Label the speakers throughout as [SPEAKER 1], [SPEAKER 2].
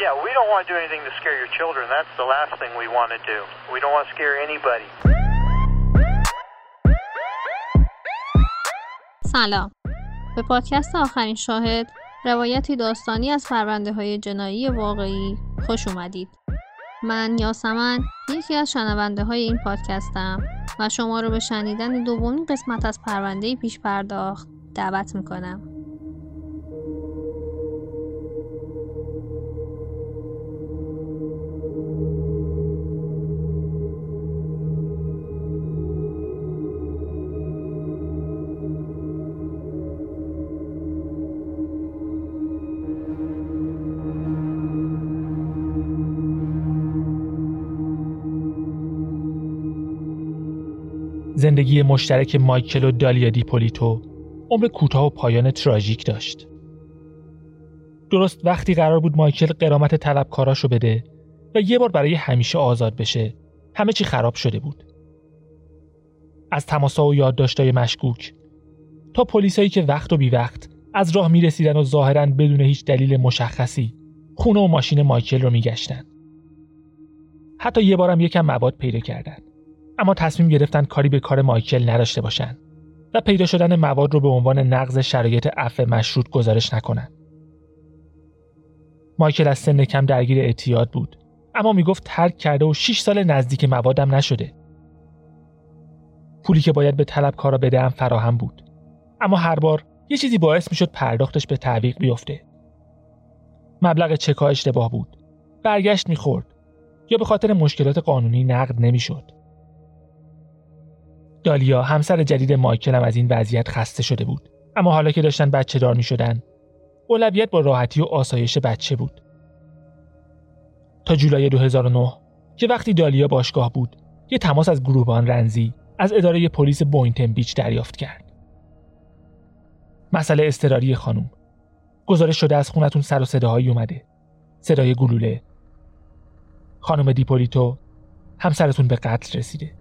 [SPEAKER 1] Yeah, we don't want to do anything to scare your children. That's the last thing we want to do. We don't want to scare anybody.
[SPEAKER 2] سلام به پادکست آخرین شاهد روایتی داستانی از پرونده های جنایی واقعی خوش اومدید من یاسمن یکی از شنونده های این پادکستم و شما رو به شنیدن دومین قسمت از پرونده پیش پرداخت دعوت می‌کنم
[SPEAKER 3] زندگی مشترک مایکل و دالیا دیپولیتو عمر کوتاه و پایان تراژیک داشت. درست وقتی قرار بود مایکل قرامت طلبکاراشو بده و یه بار برای همیشه آزاد بشه همه چی خراب شده بود. از تماسا و یادداشتای مشکوک تا پلیسایی که وقت و بی وقت از راه می‌رسیدن و ظاهرا بدون هیچ دلیل مشخصی خونه و ماشین مایکل رو میگشتن. حتی یه بارم یکم مواد پیدا کردن. اما تصمیم گرفتن کاری به کار مایکل نداشته باشند و پیدا شدن مواد رو به عنوان نقض شرایط عفو مشروط گزارش نکنند. مایکل از سن کم درگیر اعتیاد بود اما می‌گفت ترک کرده و 6 سال نزدیک موادم نشده. پولی که باید به طلبکارا بدهم فراهم بود اما هر بار یه چیزی باعث می‌شد پرداختش به تعویق بیفته. مبلغ چکا اشتباه بود. برگشت می‌خورد یا به خاطر مشکلات قانونی نقد نمی‌شد. دالیا همسر جدید مایکل هم از این وضعیت خسته شده بود. اما حالا که داشتن بچه دار می شدن اولویت با راحتی و آسایش بچه بود. تا جولای 2009 که وقتی دالیا باشگاه بود یه تماس از گروهبان رنزی از اداره پلیس بوینتن بیچ دریافت کرد. مسئله استراری خانم. گزارش شده از خونتون سر و صداهایی اومده. صدای گلوله. خانم دیپولیتو همسرتون به قتل رسیده.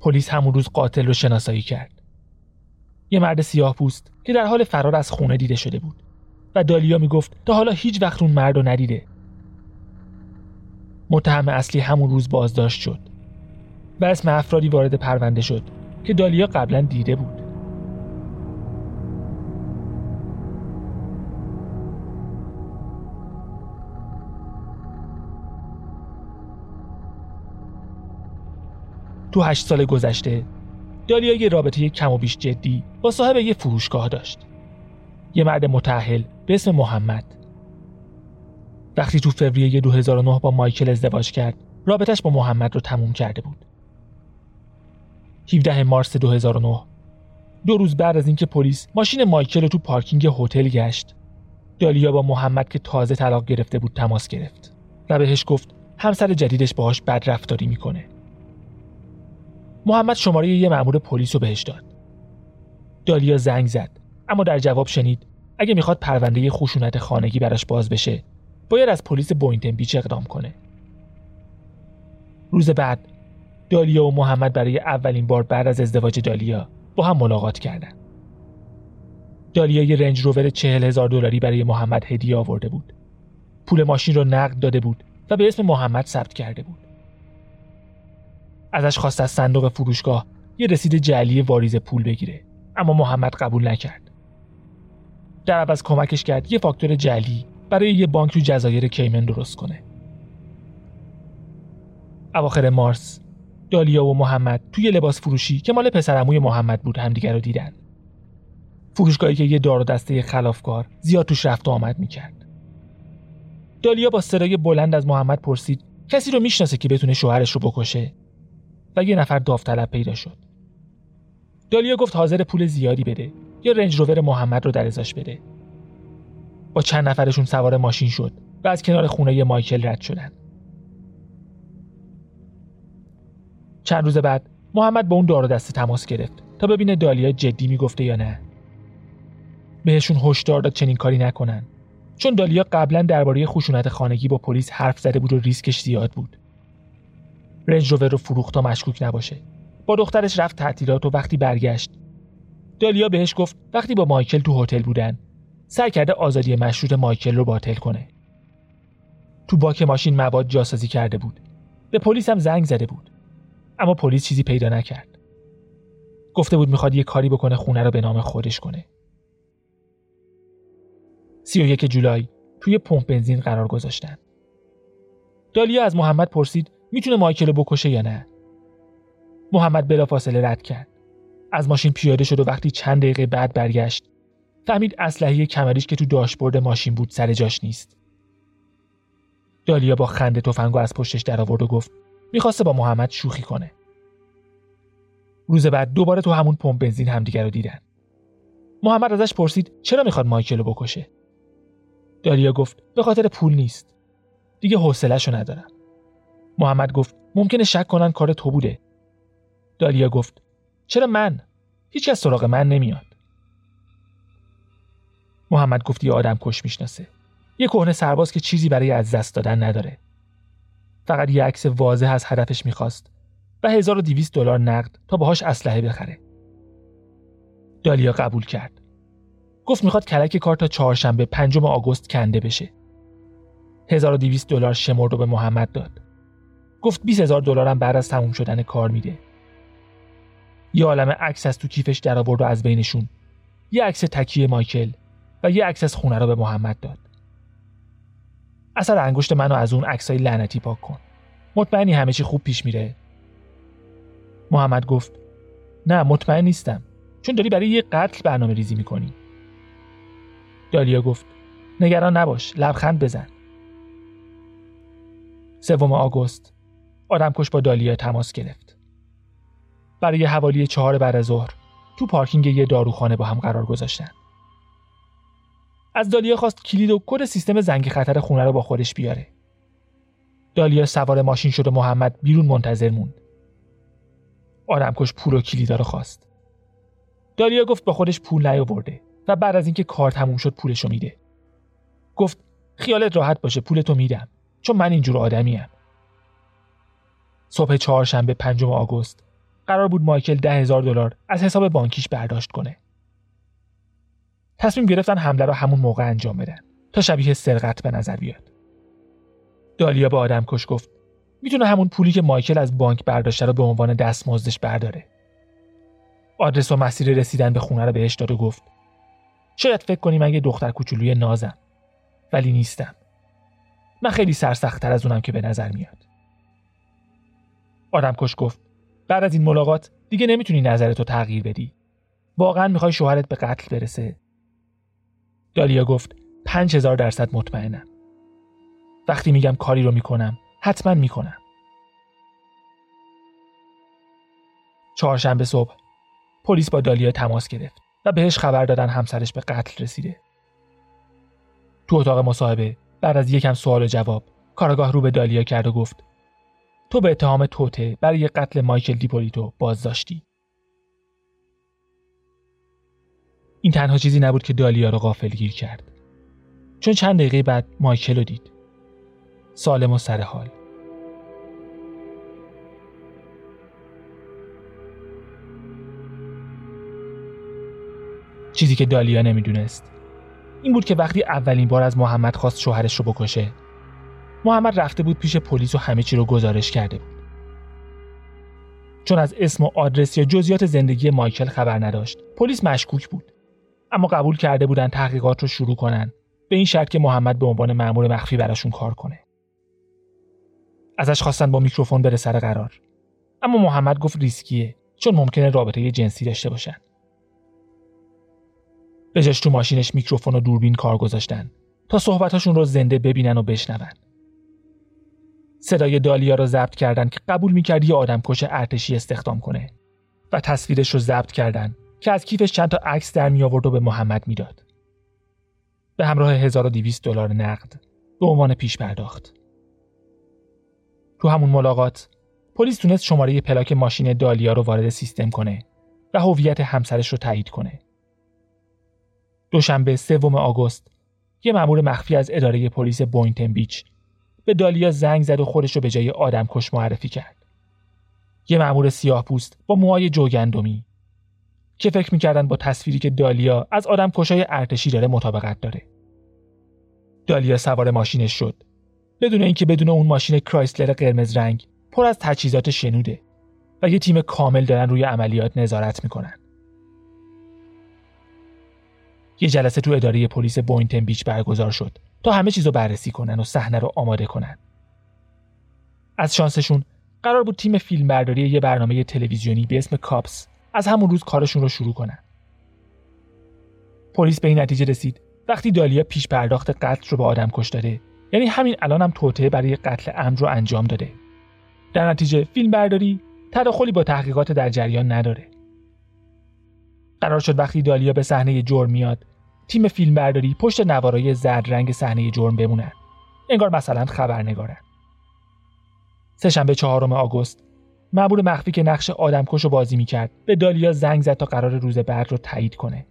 [SPEAKER 3] پلیس همون روز قاتل رو شناسایی کرد. یه مرد سیاه پوست که در حال فرار از خونه دیده شده بود و دالیا می‌گفت تا حالا هیچ وقت اون مرد رو ندیده. متهم اصلی همون روز بازداشت شد و اسم افرادی وارد پرونده شد که دالیا قبلا دیده بود. تو هشت سال گذشته دالیا یه رابطه کم و بیش جدی با صاحب یه فروشگاه داشت. یه مرد متعهل به اسم محمد. وقتی تو فوریه 2009 با مایکل ازدواج کرد رابطش با محمد رو تموم کرده بود. 17 مارس 2009 دو روز بعد از اینکه پلیس ماشین مایکل رو تو پارکینگ هتل گشت دالیا با محمد که تازه طلاق گرفته بود تماس گرفت و بهش گفت همسر جدیدش باهاش بد رفتاری می‌کنه. محمد شماره یه مأمور پلیس رو بهش داد. دالیا زنگ زد اما در جواب شنید اگه می‌خواد پرونده خشونت خانگی براش باز بشه باید از پلیس بوینتن بیچ اقدام کنه. روز بعد دالیا و محمد برای اولین بار بعد از ازدواج دالیا با هم ملاقات کردن. دالیا یه رنج روور چهل هزار دلاری برای محمد هدیه آورده بود. پول ماشین رو نقد داده بود و به اسم محمد ثبت کرده بود. ازش خواست از صندوق فروشگاه یه رسید جعلی واریز پول بگیره. اما محمد قبول نکرد. در عوض کمکش کرد یه فاکتور جعلی برای یه بانک تو جزایر کیمن درست کنه. اواخر مارس دالیا و محمد توی لباس فروشی که مال پسرعموی محمد بود همدیگر رو دیدن. فروشگاهی که یه دار و دسته خلافکار زیاد توش رفت و آمد می‌کرد. دالیا با صدای بلند از محمد پرسید کسی رو می‌شناسه که بتونه شوهرش رو بکشه؟ و یه نفر داوطلب پیدا شد. دالیا گفت حاضر پول زیادی بده یا رنج روور محمد رو در ازاش بده. با چند نفرشون سوار ماشین شد و از کنار خونه مایکل رد شدن. چند روز بعد محمد با اون دار دسته تماس گرفت تا ببینه دالیا جدی می‌گفته یا نه. بهشون هشدار داد چنین کاری نکنن چون دالیا قبلا درباره خشونت خانگی با پلیس حرف زده بود و ریسکش زیاد بود. رنج رو فروخت تا مشکوک نباشه با دخترش رفت تعطیلات و وقتی برگشت دالیا بهش گفت وقتی با مایکل تو هتل بودن سعی کرده آزادی مشروط مایکل رو باطل کنه. تو باک ماشین مواد جاسازی کرده بود. به پلیس هم زنگ زده بود. اما پلیس چیزی پیدا نکرد. گفته بود می‌خواد یه کاری بکنه خونه رو به نام خودش کنه. 31 جولای توی پمپ بنزین قرار گذاشتن. دالیا از محمد پرسید می‌تونه مایکل رو بکشه یا نه. محمد بلافاصله رد کرد. از ماشین پیاده شد و وقتی چند دقیقه بعد برگشت فهمید اسلحه کمریش که تو داشبورد ماشین بود سر جاش نیست. دالیا با خنده تفنگو از پشتش در آورد و گفت می‌خواسته با محمد شوخی کنه. روز بعد دوباره تو همون پمپ بنزین همدیگر رو دیدن. محمد ازش پرسید چرا می‌خواد مایکل رو بکشه؟ دالیا گفت به خاطر پول نیست. دیگه حوصله‌شو ندارم. محمد گفت ممکنه شک کنن کار تو بوده. دالیا گفت چرا من؟ هیچ از سراغ من نمیاد. محمد گفت یه آدم کش می‌شناسه. یه کهنه سرباز که چیزی برای از دست دادن نداره. فقط یه عکس واضح از هدفش می‌خواست و 1200 دلار نقد تا باهاش اسلحه بخره. دالیا قبول کرد. گفت می‌خواد کلک کار تا چهارشنبه پنجم آگوست کنده بشه. 1200 دلار شمرد رو به محمد داد. گفت 20000 دلار هم بعد از تموم شدن کار میده. یه عالم عکس از تو کیفش در آورد و از بینشون یه عکس تکیه مایکل و یه عکس از خونه رو به محمد داد. اثر انگشت منو از اون عکسای لعنتی پاک کن. مطمئنی همه چی خوب پیش میره؟ محمد گفت نه مطمئن نیستم چون داری برای یه قتل برنامه ریزی می‌کنی. دالیا گفت نگران نباش لبخند بزن. سوم آگوست آدمکش با دالیا تماس گرفت. برای حوالی چهار بعد از ظهر تو پارکینگ یه داروخانه با هم قرار گذاشتن. از دالیا خواست کلید و کد سیستم زنگ خطر خونه رو با خودش بیاره. دالیا سوار ماشین شد و محمد بیرون منتظر موند. آدمکش پول و کلیدا رو خواست. دالیا گفت با خودش پول نیاورده و بعد از اینکه کار تموم شد پولشو میده. گفت خیالت راحت باشه پولتو میدم چون من اینجور آدمیم. صبح چهارشنبه پنجم آگوست قرار بود مایکل ده هزار دلار از حساب بانکیش برداشت کنه. تصمیم گرفتن حمله رو همون موقع انجام بدن تا شبیه سرقت به نظر بیاد. دالیا به آدم کش گفت می‌تونه همون پولی که مایکل از بانک برداشته رو به عنوان دستمزدش برداره. آدرس و مسیر رسیدن به خونه رو بهش داد و گفت شاید فکر کنی من یه دختر کوچولوی نازم ولی نیستم. من خیلی سرسختتر از اونم که به نظر میاد. آدم کش گفت بعد از این ملاقات دیگه نمی‌تونی نظرتو تغییر بدی. واقعا می‌خوای شوهرت به قتل برسه؟ دالیا گفت پنج درصد مطمئنم. وقتی میگم کاری رو می‌کنم حتما می‌کنم. چهارشنبه صبح پلیس با دالیا تماس گرفت و بهش خبر دادن همسرش به قتل رسیده. تو اتاق مصاحبه بعد از یکم سوال و جواب کارگاه رو به دالیا کرد و گفت تو به اتهام توته برای قتل مایکل دیپولیتو بازداشتی. این تنها چیزی نبود که دالیا رو غافل گیر کرد. چون چند دقیقه بعد مایکل رو دید. سالم و سر حال. چیزی که دالیا نمی‌دونست این بود که وقتی اولین بار از محمد خواست شوهرش رو بکشه محمد رفته بود پیش پلیس و همه چی رو گزارش کرده بود. چون از اسم و آدرس یا جزئیات زندگی مایکل خبر نداشت پلیس مشکوک بود. اما قبول کرده بودن تحقیقات رو شروع کنن. به این شرط که محمد به عنوان مأمور مخفی براشون کار کنه. ازش خواستن با میکروفون بره سر قرار. اما محمد گفت ریسکیه چون ممکنه رابطه جنسی داشته باشن. بجاش تو ماشینش میکروفون و دوربین کار گذاشتن تا صحبتاشون رو زنده ببینن و بشنون. صدای دالیا رو ضبط کردن که قبول می‌کرد یه آدم کش ارتشی استخدام کنه و تصویرش رو ضبط کردن که از کیفش چند تا عکس در می آورد و به محمد می‌داد. به همراه 1200 دلار نقد به عنوان پیش پرداخت. تو همون ملاقات پلیس تونست شماره پلاک ماشین دالیا رو وارد سیستم کنه و هویت همسرش رو تایید کنه. دوشنبه سوم آگوست یه مأمور مخفی از اداره پلیس بوینتن بیچ به دالیا زنگ زد و خودش رو به جای آدم کش معرفی کرد. یه مأمور سیاه پوست با موهای جوگندمی که فکر می‌کردن با تصویری که دالیا از آدم کشای ارتشی داره مطابقت داره. دالیا سوار ماشینش شد. بدون اینکه بدون اون ماشین کرایسلر قرمز رنگ پر از تجهیزات شنوده و یه تیم کامل دارن روی عملیات نظارت می‌کنن. یه جلسه تو اداره پلیس بوینتن بیچ برگزار شد تا همه چیز رو بررسی کنن و صحنه رو آماده کنن. از شانسشون قرار بود تیم فیلمبرداری یه برنامه تلویزیونی به اسم کاپس از همون روز کارشون رو شروع کنن. پلیس به این نتیجه رسید وقتی دالیا پیش پرداخت قتل رو به آدم کش داده یعنی همین الان هم توطعه برای قتل عمد رو انجام داده. در نتیجه فیلم برداری تداخلی با تحقیقات در جریان نداره. قرار شد وقتی دالیا به صحنه جرم میاد تیم فیلمبرداری پشت نوارای زرد رنگ صحنه جرم بمونن. انگار مثلا خبرنگارن. سهشنبه چهارم آگوست معمول مخفی که نقش آدمکش رو بازی می‌کرد به دالیا زنگ زد تا قرار روز بعد رو تایید کنه.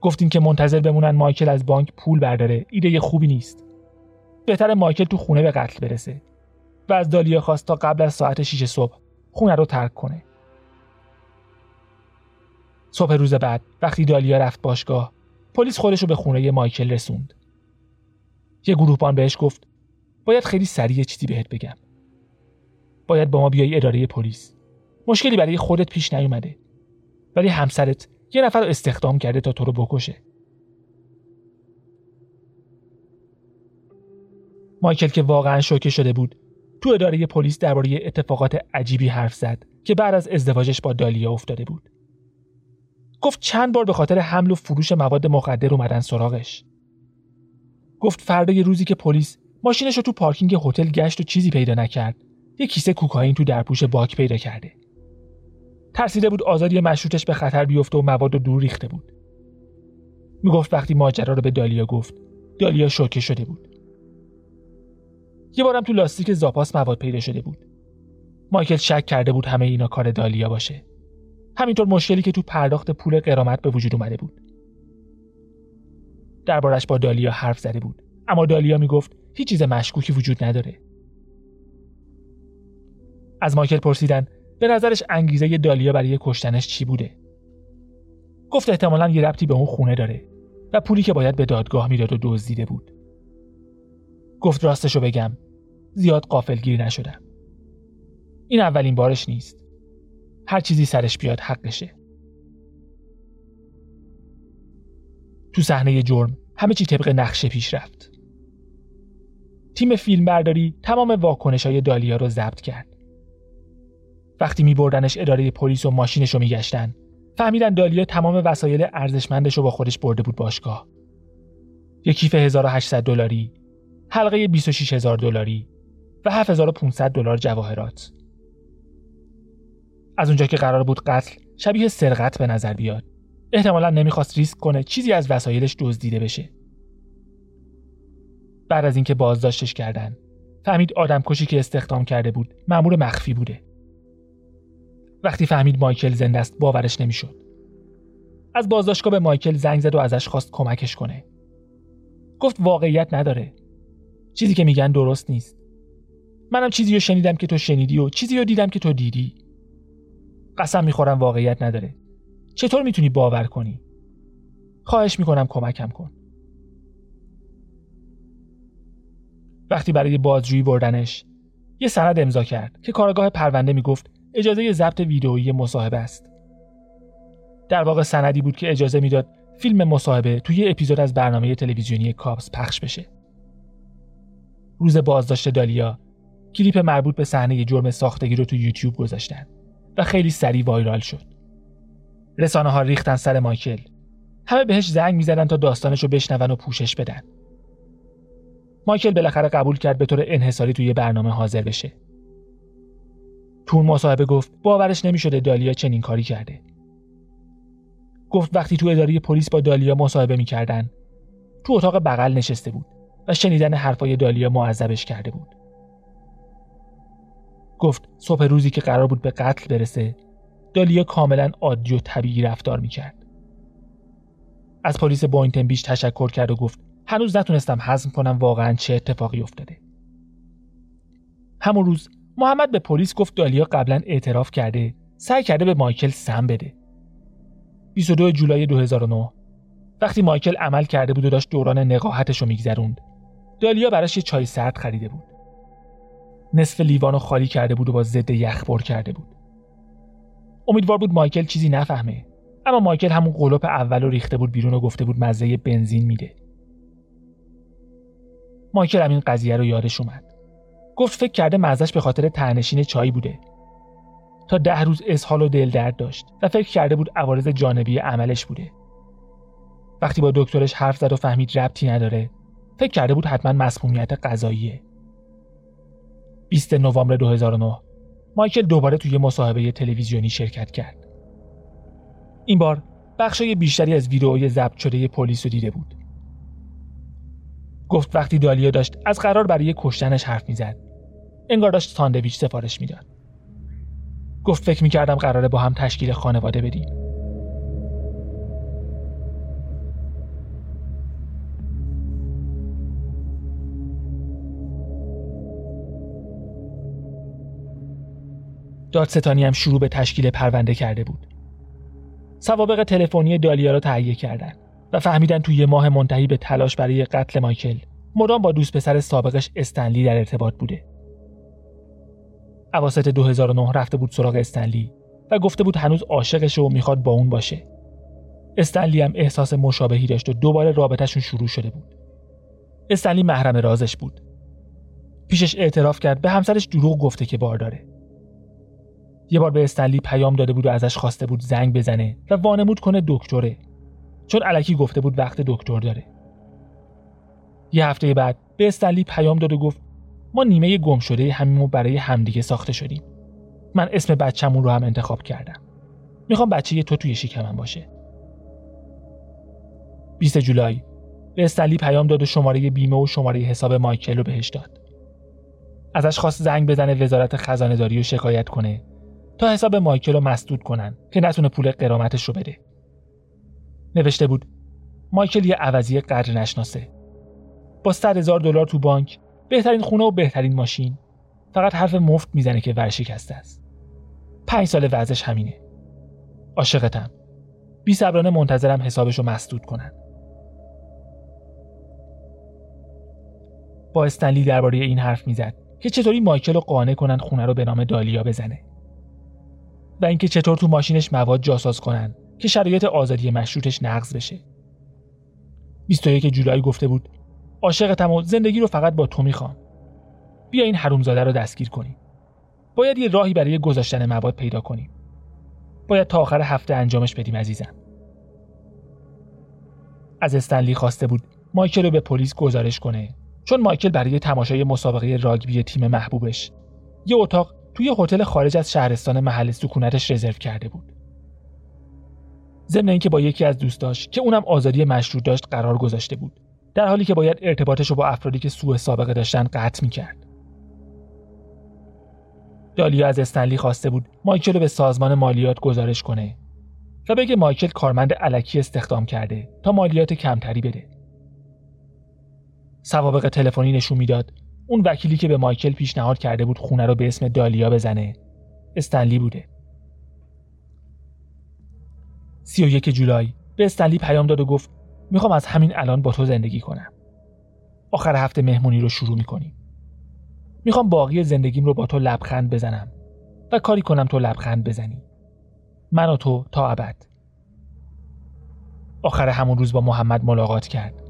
[SPEAKER 3] گفتیم که منتظر بمونن مایکل از بانک پول برداره ایده خوبی نیست. بهتر مایکل تو خونه به قتل برسه. و از دالیا خواست تا قبل از ساعت 6 صبح خونه رو ترک کنه. صبح روز بعد وقتی دالیا رفت باشگاه پلیس خودش رو به خونه مایکل رسوند. یه گروهبان بهش گفت باید خیلی سریع چیزی بهت بگم. باید با ما بیای اداره پلیس. مشکلی برای خودت پیش نیومده. ولی همسرت یه نفر رو استخدام کرده تا تو رو بکشه. مایکل که واقعا شوکه شده بود تو اداره پلیس درباره اتفاقات عجیبی حرف زد که بعد از ازدواجش با دالیا افتاده بود. گفت چند بار به خاطر حمل و فروش مواد مخدر اومدن سراغش. گفت فردای روزی که پلیس ماشینش رو تو پارکینگ هتل گشت و چیزی پیدا نکرد. یه کیسه کوکائین تو درپوش باک پیدا کرده. ترسیده بود آزادی مشروطش به خطر بیفته و مواد رو دور ریخته بود. می‌گفت وقتی ماجرا رو به دالیا گفت دالیا شوکه شده بود. یه بارم تو لاستیک زاپاس مواد پیدا شده بود. مایکل شک کرده بود همه اینا کار دالیا باشه. همینطور مشکلی که تو پرداخت پول قرامت به وجود اومده بود. دربارش با دالیا حرف زده بود. اما دالیا می‌گفت هیچ چیز مشکوکی وجود نداره. از مایکل پرسیدن به نظرش انگیزه دالیا برای کشتنش چی بوده؟ گفت احتمالا یه ربطی به اون خونه داره و پولی که باید به دادگاه می‌داد و دزدیده بود. گفت راستشو بگم زیاد قافلگیر نشدم. این اولین بارش نیست. هر چیزی سرش بیاد حقشه. تو صحنه جرم همه چی طبق نقشه پیش رفت. تیم فیلم برداری تمام واکنش های دالیا رو ضبط کرد. وقتی می بردنش اداره پلیس و ماشینش رو میگشتن فهمیدن دالیا تمام وسایل ارزشمندش رو با خودش برده بود باشگاه. یک کیف 1800 دلاری حلقه 26000 دلاری و 7500 دلار جواهرات. از اونجا که قرار بود قتل شبیه سرقت به نظر بیاد. احتمالا نمی‌خواست ریسک کنه چیزی از وسایلش دزدیده بشه. بعد از اینکه بازداشتش کردن فهمید آدم کشی که استخدام کرده بود مأمور مخفی بوده. وقتی فهمید مایکل زنده است باورش نمی‌شد. از بازداشتگاه به مایکل زنگ زد و ازش خواست کمکش کنه. گفت واقعیت نداره. چیزی که میگن درست نیست. منم چیزی رو شنیدم که تو شنیدی و چیزی رو دیدم که تو دیدی. قسم می‌خورم واقعیت نداره. چطور می‌تونی باور کنی؟ خواهش می‌کنم کمکم کن. وقتی برای بازجویی بردنش یه سند امضا کرد که کارگاه پرونده می‌گفت اجازه ضبط ویدئویی مصاحبه است. در واقع سندی بود که اجازه می‌داد فیلم مصاحبه توی اپیزود از برنامه تلویزیونی کاپس پخش بشه. روز بازداشت دالیا کلیپ مربوط به صحنه جرم ساختگی رو تو یوتیوب گذاشتن. و خیلی سریع وایرال شد. رسانه ها ریختن سر مایکل. همه بهش زنگ می‌زدن تا داستانش رو بشنون و پوشش بدن. مایکل بالاخره قبول کرد به طور انحصاری توی برنامه حاضر بشه. تو مصاحبه گفت باورش نمی‌شده دالیا چنین کاری کرده. گفت وقتی تو اداره پلیس با دالیا مصاحبه می‌کردن تو اتاق بغل نشسته بود و شنیدن حرفای دالیا معذبش کرده بود. گفت صبح روزی که قرار بود به قتل برسه دالیا کاملا عادی و طبیعی رفتار می‌کرد. از پلیس بوینتن بیش تشکر کرد و گفت هنوز نتونستم حزم کنم واقعا چه اتفاقی افتاده. همون روز محمد به پلیس گفت دالیا قبلا اعتراف کرده سعی کرده به مایکل سم بده. 22 جولای 2009 وقتی مایکل عمل کرده بود و داشت دوران نقاهتش رو میگذروند دالیا براش یه چای سرد خریده بود. نصف لیوانو خالی کرده بود و با ضد یخ پر کرده بود. امیدوار بود مایکل چیزی نفهمه اما مایکل همون قلوپ اول رو ریخته بود بیرون و گفته بود مزه بنزین میده. مایکل همین قضیه رو یادش اومد. گفت فکر کرده مزش به خاطر تهنشین چای بوده. تا ده روز اسهال و دل درد داشت و فکر کرده بود عوارض جانبی عملش بوده. وقتی با دکترش حرف زد و فهمید ربطی نداره فکر کرده بود حتما مسمومیت غذاییه 20 نوامبر 2009 مایکل دوباره توی مصاحبه تلویزیونی شرکت کرد. این بار بخشای بیشتری از ویدئوی ضبط شده پلیس رو دیده بود. گفت وقتی دالیا داشت از قرار برای کشتنش حرف می‌زد. انگار داشت ساندویچ سفارش می‌داد. گفت فکر می‌کردم قراره با هم تشکیل خانواده بدیم. دادستانی هم شروع به تشکیل پرونده کرده بود. سوابق تلفنی دالیا را تهیه کردند و فهمیدن توی یه ماه منتهی به تلاش برای قتل مایکل مدام با دوست پسر سابقش استنلی در ارتباط بوده. اواسط 2009 رفته بود سراغ استنلی و گفته بود هنوز عاشقش و می‌خواد با اون باشه. استنلی هم احساس مشابهی داشت و دوباره رابطهشون شروع شده بود. استنلی محرم رازش بود. پیشش اعتراف کرد به همسرش دروغ گفته که بار داره یه بار به استنلی پیام داده بود و ازش خواسته بود زنگ بزنه و وانمود کنه دکتره. چون علکی گفته بود وقت دکتر داره. یه هفته بعد به استنلی پیام داد و گفت ما نیمه گم شده همیمون برای همدیگه ساخته شدیم. من اسم بچه‌مون رو هم انتخاب کردم. می‌خوام بچه تو توی شکمم باشه. 20 جولای به استنلی پیام داد و شماره بیمه و شماره حساب مایکل رو بهش داد. ازش خواست زنگ بزنه وزارت خزانه داری و شکایت کنه. تا حساب مایکل رو مسدود کنن که نتونه پول قرامتش رو بده. نوشته بود مایکل یه عوضی قدر نشناسه. با 100 هزار دلار تو بانک بهترین خونه و بهترین ماشین. فقط حرف مفت می‌زنه که ورشکسته است. پنج سال وضعش همینه. عاشقتم. بی صبرانه منتظرم حسابش رو مسدود کنن. با استنلی درباره این حرف می‌زد که چطوری مایکل رو قانع کنن خونه رو به نام دالیا بزنه. و اینکه چطور تو ماشینش مواد جاساز کنن که شرایط آزادی مشروطش نقض بشه. 21 جولای گفته بود عاشقتم و زندگی رو فقط با تو می‌خوام. بیا این حرومزاده رو دستگیر کنیم. باید یه راهی برای گذاشتن مواد پیدا کنیم. باید تا آخر هفته انجامش بدیم عزیزم. از استنلی خواسته بود مایکل رو به پلیس گزارش کنه چون مایکل برای تماشای مسابقه راگبی تیم محبوبش. یه اتاق توی هتل خارج از شهرستان محل سکونتش رزرو کرده بود. ضمن اینکه با یکی از دوستاش که اونم آزادی مشروط داشت قرار گذاشته بود. در حالی که باید ارتباطش رو با افرادی که سوء سابقه داشتن قطع می‌کرد. دالیا از استنلی خواسته بود مایکل رو به سازمان مالیات گزارش کنه و بگه مایکل کارمند علکی استخدام کرده تا مالیات کمتری بده. سوابق تلفنی نشون می‌داد اون وکیلی که به مایکل پیشنهاد کرده بود خونه رو به اسم دالیا بزنه استنلی بوده. 31 جولای به استنلی پیام داد و گفت می‌خوام از همین الان با تو زندگی کنم. آخر هفته مهمونی رو شروع می‌کنیم. می‌خوام باقی زندگیم رو با تو لبخند بزنم و کاری کنم تو لبخند بزنی. من و تو تا ابد. آخر همون روز با محمد ملاقات کرد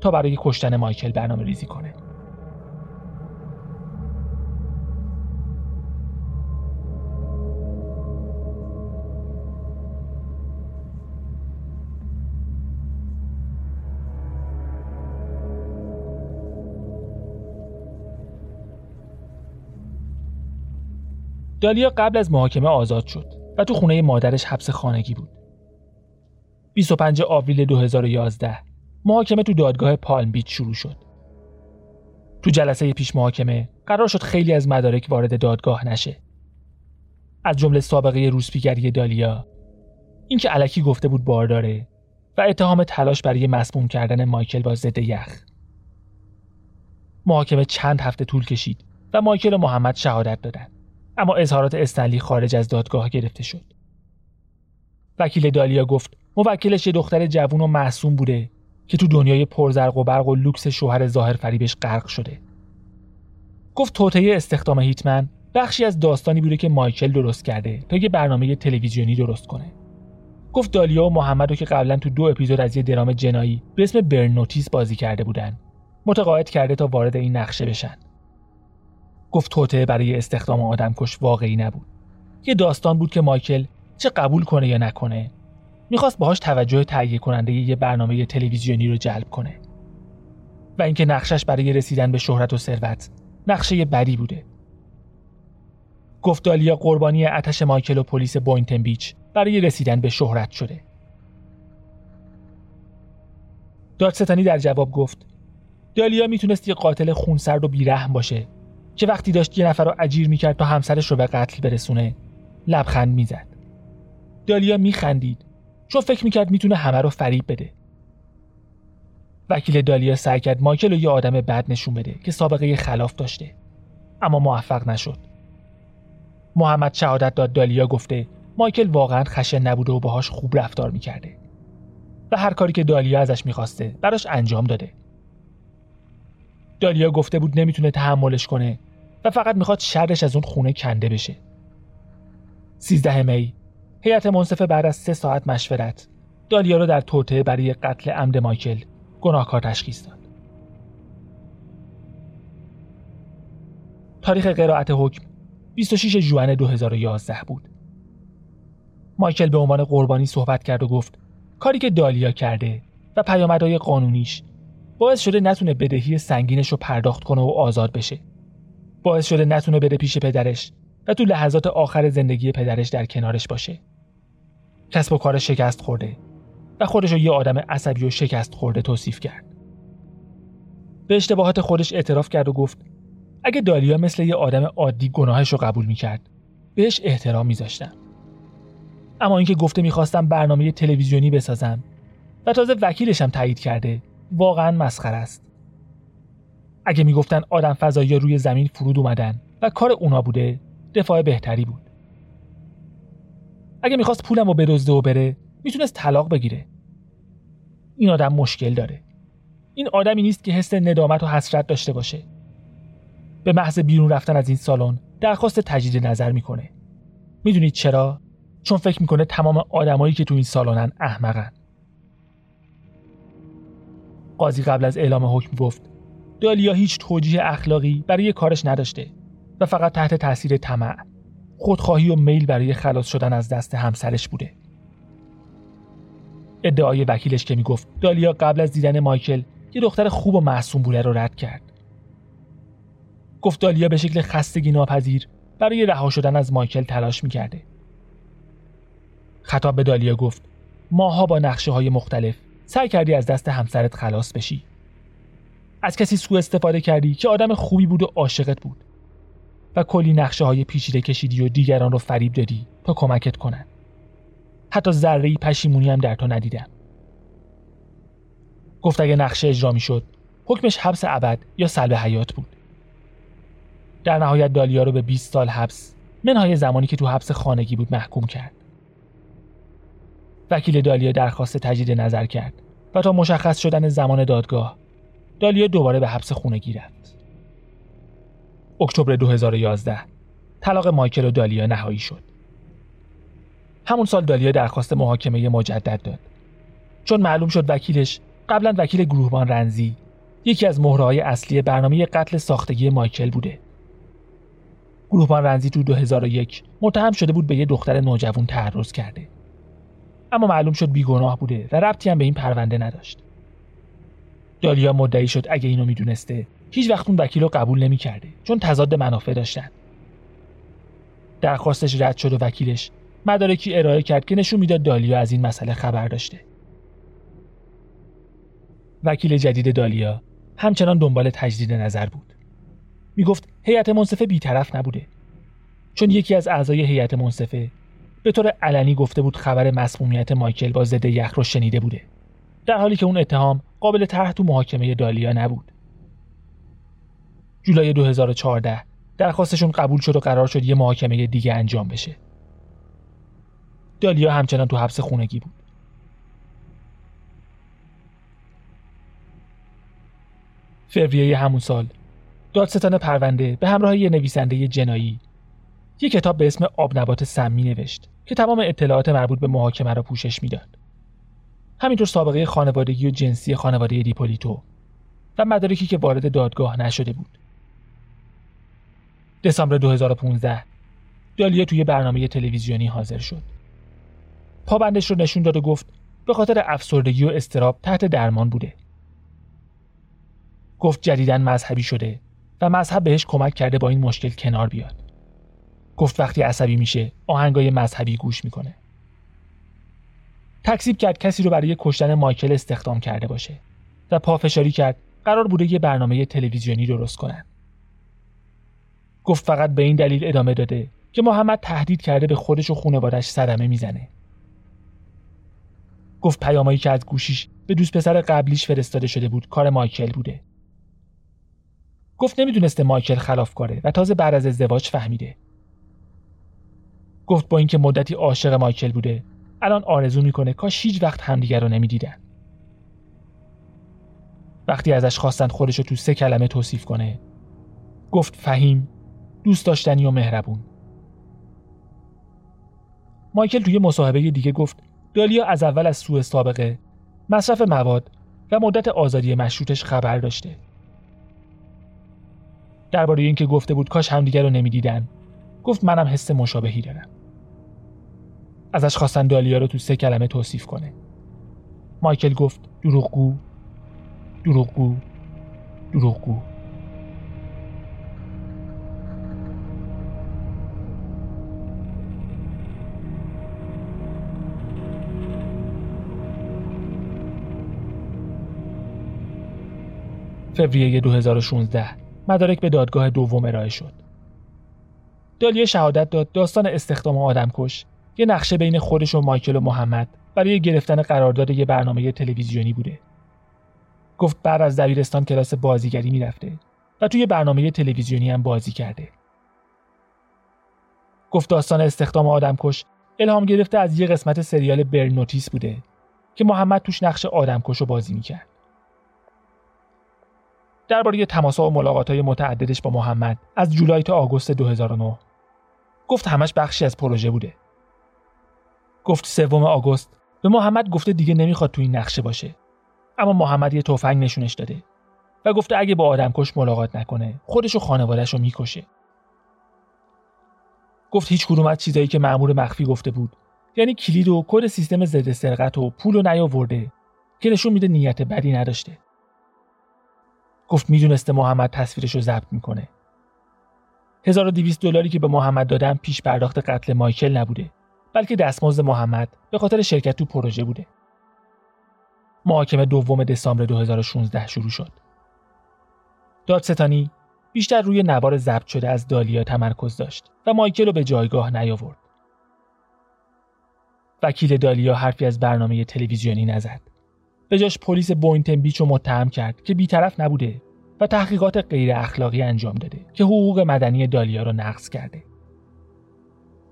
[SPEAKER 3] تا برای کشتن مایکل برنامه ریزی کنه. دالیا قبل از محاکمه آزاد شد و تو خونه مادرش حبس خانگی بود. 25 آوریل 2011 محاکمه تو دادگاه پالم بیچ شروع شد. تو جلسه پیش محاکمه قرار شد خیلی از مدارک وارد دادگاه نشه. از جمله سابقه روسپیگری دالیا، اینکه علکی گفته بود بار داره و اتهام تلاش برای مسموم کردن مایکل با ضد یخ. محاکمه چند هفته طول کشید و مایکل و محمد شهادت دادند. اما اظهارات استنلی خارج از دادگاه گرفته شد. وکیل دالیا گفت موکلش یه دختر جوون و معصوم بوده که تو دنیای پرزرق و برق و لوکس شوهر ظاهر فریبش غرق شده. گفت توطعه استخدام هیتمن بخشی از داستانی بوده که مایکل درست کرده تا یه برنامه تلویزیونی درست کنه. گفت دالیا و محمد رو که قبلا تو دو اپیزود از یه درام جنایی به اسم برنوتیس بازی کرده بودن متقاعد کرده تا وارد این نقشه بشن. گفت توطعه برای استخدام آدمکش واقعی نبود. یه داستان بود که مایکل چه قبول کنه یا نکنه می‌خواست باهاش توجه تهیه کننده یه برنامه تلویزیونی رو جلب کنه. و اینکه نقشش برای رسیدن به شهرت و ثروت نقشه بدی بوده. گفت دالیا قربانی اتش مایکل و پلیس بوینتن بیچ برای رسیدن به شهرت شده. دادستانی در جواب گفت دالیا می‌تونست یه قاتل خونسرد و بیرحم باشه. که وقتی داشت یه نفر رو اجیر می‌کرد تا همسرش رو به قتل برسونه؟ لبخند می‌زد. دالیا میخندید. چون فکر می‌کرد می‌تونه همه رو فریب بده. وکیل دالیا سعی کرد مایکل رو یه آدم بد نشون بده که سابقه خلاف داشته. اما موفق نشد. محمد شهادت داد دالیا گفته مایکل واقعا خشن نبوده و باهاش خوب رفتار می‌کرده. و هر کاری که دالیا ازش می‌خواسته براش انجام داده. دالیا گفته بود نمی‌تونه تحملش کنه و فقط می‌خواد شرش از اون خونه کنده بشه. 13 می هیئت منصفه بعد از سه ساعت مشورت. دالیا رو در توطعه برای قتل عمد مایکل گناهکار تشخیص داد. تاریخ قرائت حکم 26 ژوئن 2011 بود. مایکل به عنوان قربانی صحبت کرد و گفت کاری که دالیا کرده و پیامدهای قانونیش باعث شده نتونه بدهی سنگینش رو پرداخت کنه و آزاد بشه. باعث شده نتونه بره پیش پدرش و تو لحظات آخر زندگی پدرش در کنارش باشه. کسب و کار شکست خورده و خودش رو یه آدم عصبی و شکست خورده توصیف کرد. به اشتباهات خودش اعتراف کرد و گفت اگه دالیا مثل یه آدم عادی گناهش رو قبول می‌کرد بهش احترام میذاشتم. اما اینکه گفته می‌خواستم برنامه تلویزیونی بسازم و تازه وکیلشم تایید کرده واقعا مسخره است. اگه می‌گفتن آدم فضایی روی زمین فرود اومدن و کار اونا بوده دفاع بهتری بود. اگه می‌خواست پولم رو بدزده و بره می‌تونست طلاق بگیره. این آدم مشکل داره. این آدمی نیست که حس ندامت و حسرت داشته باشه. به محض بیرون رفتن از این سالن درخواست تجدید نظر می‌کنه. می‌دونید چرا؟ چون فکر می‌کنه تمام آدمایی که تو این سالنن احمقن. قاضی قبل از اعلام حکم گفت دالیا هیچ توجیه اخلاقی برای کارش نداشته و فقط تحت تاثیر طمع. خودخواهی و میل برای خلاص شدن از دست همسرش بوده. ادعای وکیلش که می‌گفت دالیا قبل از دیدن مایکل یه دختر خوب و معصوم بوده رو رد کرد. گفت دالیا به شکل خستگی ناپذیر برای رها شدن از مایکل تلاش می‌کرده. خطاب به دالیا گفت ماها با نقشه های مختلف سعی کردی از دست همسرت خلاص بشی. از کسی سوء استفاده کردی که آدم خوبی بود و عاشقت بود. و کلی نقشه های پیچیده کشیدی و دیگران رو فریب دادی تا کمکت کنن. حتی ذره پشیمونی هم در تو ندیدم. گفت اگه نقشه اجرا می شد حکمش حبس ابد یا سلب حیات بود. در نهایت دالیا رو به 20 سال حبس منهای زمانی که تو حبس خانگی بود محکوم کرد. وکیل دالیا درخواست تجدید نظر کرد و تا مشخص شدن زمان دادگاه دالیا دوباره به حبس خونگی رفت. اکتبر 2011 طلاق مایکل و دالیا نهایی شد. همون سال دالیا درخواست محاکمه مجدد داد. چون معلوم شد وکیلش قبلا وکیل گروهبان رنزی یکی از مهرهای اصلی برنامه قتل ساختگی مایکل بوده. گروهبان رنزی تو 2001 متهم شده بود به یه دختر نوجوان تعرض کرده. اما معلوم شد بیگناه بوده و ربطی هم به این پرونده نداشت. دالیا مدعی شد اگه اینو می‌دونسته هیچ وقت اون وکیل رو قبول نمی‌کرده چون تضاد منافع داشتن. درخواستش رد شد و وکیلش مدارکی ارائه کرد که نشون می‌داد دالیا از این مسئله خبر داشته. وکیل جدید دالیا همچنان دنبال تجدید نظر بود. می‌گفت هیئت منصفه بیطرف نبوده. چون یکی از اعضای هیئت منصفه به طور علنی گفته بود خبر مسمومیت مایکل با ضد یخ رو شنیده بوده. در حالی که اون اتهام قابل طرح تو محاکمه دالیا نبود. جولای 2014 درخواستشون قبول شد و قرار شد یه محاکمه دیگه انجام بشه. دالیا همچنان تو حبس خونگی بود. فوریه همون سال دادستان پرونده به همراه یه نویسنده جنایی یک کتاب به اسم آب نبات سمی نوشت. که تمام اطلاعات مربوط به محاکمه را پوشش می‌داد. همینطور سابقه خانوادگی و جنسی خانواده دیپولیتو و مدارکی که وارد دادگاه نشده بود. دسامبر 2015 دالیا توی برنامه تلویزیونی حاضر شد. پابندش رو نشون داد و گفت به خاطر افسردگی و استراب تحت درمان بوده. گفت جدیدن مذهبی شده و مذهب بهش کمک کرده با این مشکل کنار بیاد. گفت وقتی عصبی میشه آهنگای مذهبی گوش می‌کنه. تکسیب کرد کسی رو برای کشتن مایکل استخدام کرده باشه و پافشاری کرد قرار بوده یه برنامه تلویزیونی درست کنن. گفت فقط به این دلیل ادامه داده که محمد تهدید کرده به خودش و خانوادش صدمه می‌زنه. گفت پیامایی که از گوشیش به دوست پسر قبلیش فرستاده شده بود کار مایکل بوده. گفت نمی‌دونسته مایکل خلافکاره و تازه بعد از ازدواج فهمیده. گفت با اینکه مدتی عاشق مایکل بوده الان آرزو می‌کنه کاش هیچ وقت همدیگر رو نمی‌دیدن. وقتی ازش خواستند خودش رو تو سه کلمه توصیف کنه گفت فهیم دوست داشتنی و مهربون. مایکل توی مصاحبه دیگه گفت دالیا از اول از سوء سابقه مصرف مواد و مدت آزادی مشروطش خبر داشته. درباره اینکه گفته بود کاش همدیگر رو نمی‌دیدن گفت منم حس مشابهی دارم. ازش خواستن دالیا رو تو سه کلمه توصیف کنه. مایکل گفت دروغگو. دروغگو. دروغگو. فوریه 2016 مدارک به دادگاه دوم ارائه شد. دالیا شهادت داد داستان استخدام آدمکش یه نقشه بین خودش و مایکل و محمد برای گرفتن قرارداد یه برنامه تلویزیونی بوده. گفت بعد از دبیرستان کلاس بازیگری می‌رفته و توی برنامه تلویزیونی هم بازی کرده. گفت داستان استخدام آدمکش الهام گرفته از یه قسمت سریال برنوتیس بوده که محمد توش نقش آدمکش رو بازی می‌کرد. درباره تماسا و ملاقات های متعددش با محمد از جولای تا آگوست 2009 گفت همش بخشی از پروژه بوده گفت سوم آگوست. به محمد گفته دیگه نمی‌خواد تو این نقشه باشه. اما محمد یه تفنگ نشونش داده و گفته اگه با آدمکش ملاقات نکنه خودش و خانوادش رو می‌کشه. گفت هیچ کدوم از چیزایی که مأمور مخفی گفته بود یعنی کلید و کد سیستم ضد سرقت و پول و نیاورده که نشون میده نیت بدی نداشته. گفت می‌دونسته محمد تصویرش رو ضبط می‌کنه. 1200 دلاری که به محمد دادم پیش پرداخت قتل مایکل نبوده. بلکه دستمزد محمد به خاطر شرکت تو پروژه بوده. محاکمه دوم دسامبر 2016 شروع شد. دادستانی بیشتر روی نوار ضبط شده از دالیا تمرکز داشت و مایکل رو به جایگاه نیاورد. وکیل دالیا حرفی از برنامه تلویزیونی نزد. به جاش پلیس بوینتن بیچ رو متهم کرد که بیطرف نبوده و تحقیقات غیر اخلاقی انجام داده که حقوق مدنی دالیا رو نقض کرده.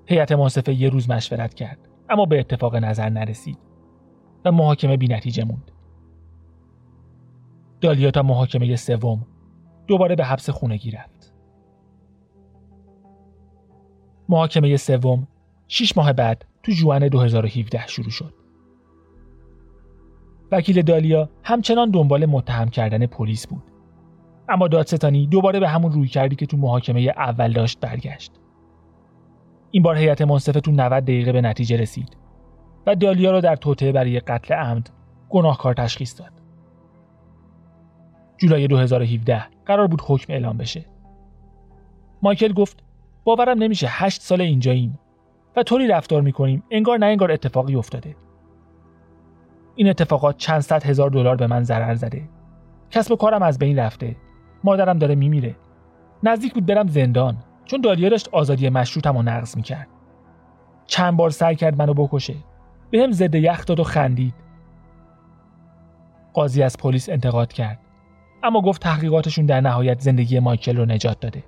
[SPEAKER 3] هیئت منصفه یه روز مشورت کرد اما به اتفاق نظر نرسید و محاکمه بی نتیجه موند. دالیا تا محاکمه سوم دوباره به حبس خونگی رفت. محاکمه سوم 6 ماه بعد تو جوان 2017 شروع شد. وکیل دالیا همچنان دنبال متهم کردن پلیس بود اما دادستانی دوباره به همون روی کردی که تو محاکمه اول داشت برگشت این بار هیئت منصفه تو 90 دقیقه به نتیجه رسید و دالیا را در توطعه برای قتل عمد گناهکار تشخیص داد. جولای 2017 قرار بود حکم اعلام بشه. مایکل گفت باورم نمیشه هشت سال اینجاییم و طوری رفتار می‌کنیم انگار نه انگار اتفاقی افتاده. این اتفاقات چند صد هزار دلار به من ضرر زده. کسب و کارم از بین رفته. مادرم داره میمیره. نزدیک بود برم زندان. چون دالیا داشت آزادی مشروطم رو نقض می‌کرد. چند بار سعی کرد منو بکشه. به هم ضد یخ داد و خندید. قاضی از پلیس انتقاد کرد. اما گفت تحقیقاتشون در نهایت زندگی مایکل رو نجات داده.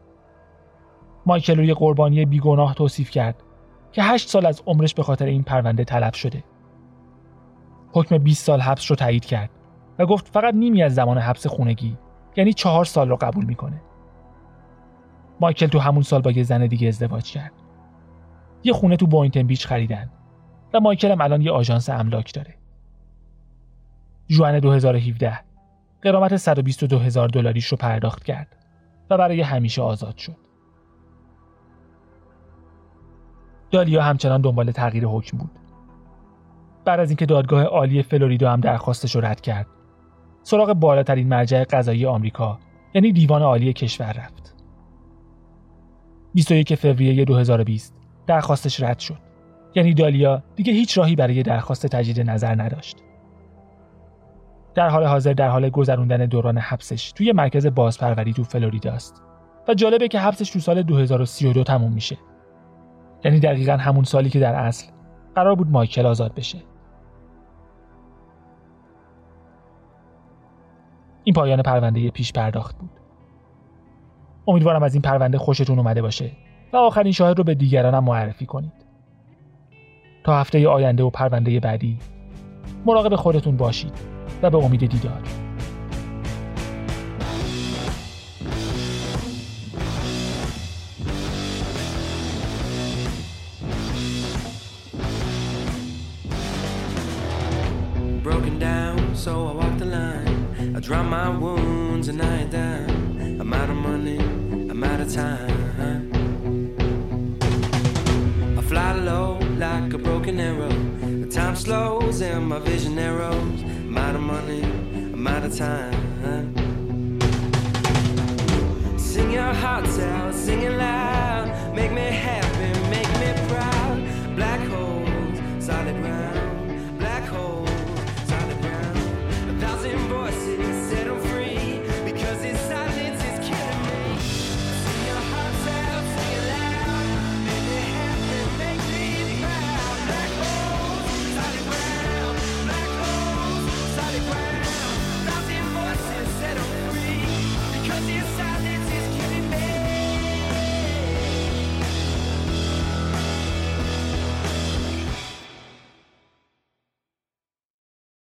[SPEAKER 3] مایکل رو یه قربانی بیگناه توصیف کرد که هشت سال از عمرش به خاطر این پرونده تلف شده. حکم 20 سال حبس رو تایید کرد و گفت فقط نیمی از زمان حبس خونگی یعنی چهار سال رو قبول می‌کنه. مایکل تو همون سال با یه زن دیگه ازدواج کرد. یه خونه تو بوینتن بیچ خریدن و مایکل هم الان یه آژانس املاک داره. جوان 2017 قرامت 122 هزار دلاریش رو پرداخت کرد و برای همیشه آزاد شد. دالیا همچنان دنبال تغییر حکم بود. بعد از اینکه دادگاه عالی فلوریدا هم درخواستش رو رد کرد، سراغ بالاترین مرجع قضایی آمریکا یعنی دیوان عالی کشور رفت. 21 فوریه 2020 درخواستش رد شد. یعنی دالیا دیگه هیچ راهی برای درخواست تجدید نظر نداشت. در حال حاضر در حال گذروندن دوران حبسش توی مرکز بازپروری تو فلوریدا است و جالبه که حبسش تو سال 2032 تموم میشه. یعنی دقیقا همون سالی که در اصل قرار بود مایکل آزاد بشه. این پایان پرونده پیش پرداخت بود. امیدوارم از این پرونده خوشتون اومده باشه و آخرین شاهد رو به دیگرانم معرفی کنید. تا هفته آینده و پرونده بعدی مراقب خودتون باشید و به امید دیدار.
[SPEAKER 4] I drop my wounds and I down. I'm out of money, time. I fly low like a broken arrow. The time slows and my vision narrows. I'm out of money, I'm out of time. Sing your hearts out, sing it loud. Make me happy, make me proud. Black holes, solid ground.